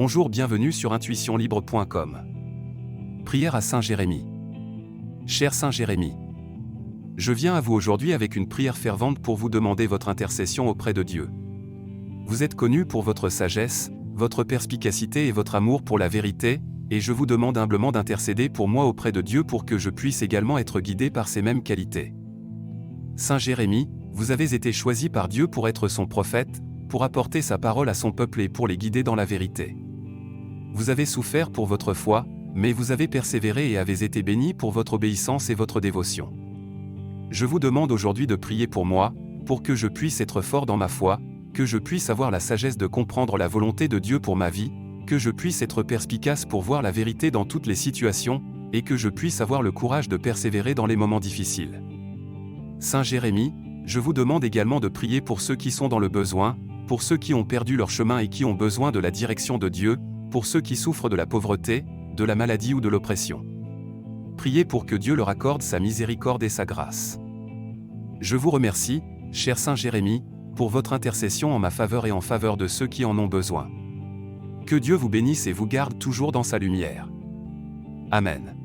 Bonjour, bienvenue sur intuitionlibre.com. Prière à Saint Jérémie. Cher Saint Jérémie, je viens à vous aujourd'hui avec une prière fervente pour vous demander votre intercession auprès de Dieu. Vous êtes connu pour votre sagesse, votre perspicacité et votre amour pour la vérité, et je vous demande humblement d'intercéder pour moi auprès de Dieu pour que je puisse également être guidé par ces mêmes qualités. Saint Jérémie, vous avez été choisi par Dieu pour être son prophète, pour apporter sa parole à son peuple et pour les guider dans la vérité. Vous avez souffert pour votre foi, mais vous avez persévéré et avez été béni pour votre obéissance et votre dévotion. Je vous demande aujourd'hui de prier pour moi, pour que je puisse être fort dans ma foi, que je puisse avoir la sagesse de comprendre la volonté de Dieu pour ma vie, que je puisse être perspicace pour voir la vérité dans toutes les situations, et que je puisse avoir le courage de persévérer dans les moments difficiles. Saint Jérémie, je vous demande également de prier pour ceux qui sont dans le besoin, pour ceux qui ont perdu leur chemin et qui ont besoin de la direction de Dieu, pour ceux qui souffrent de la pauvreté, de la maladie ou de l'oppression. Priez pour que Dieu leur accorde sa miséricorde et sa grâce. Je vous remercie, cher Saint Jérémie, pour votre intercession en ma faveur et en faveur de ceux qui en ont besoin. Que Dieu vous bénisse et vous garde toujours dans sa lumière. Amen.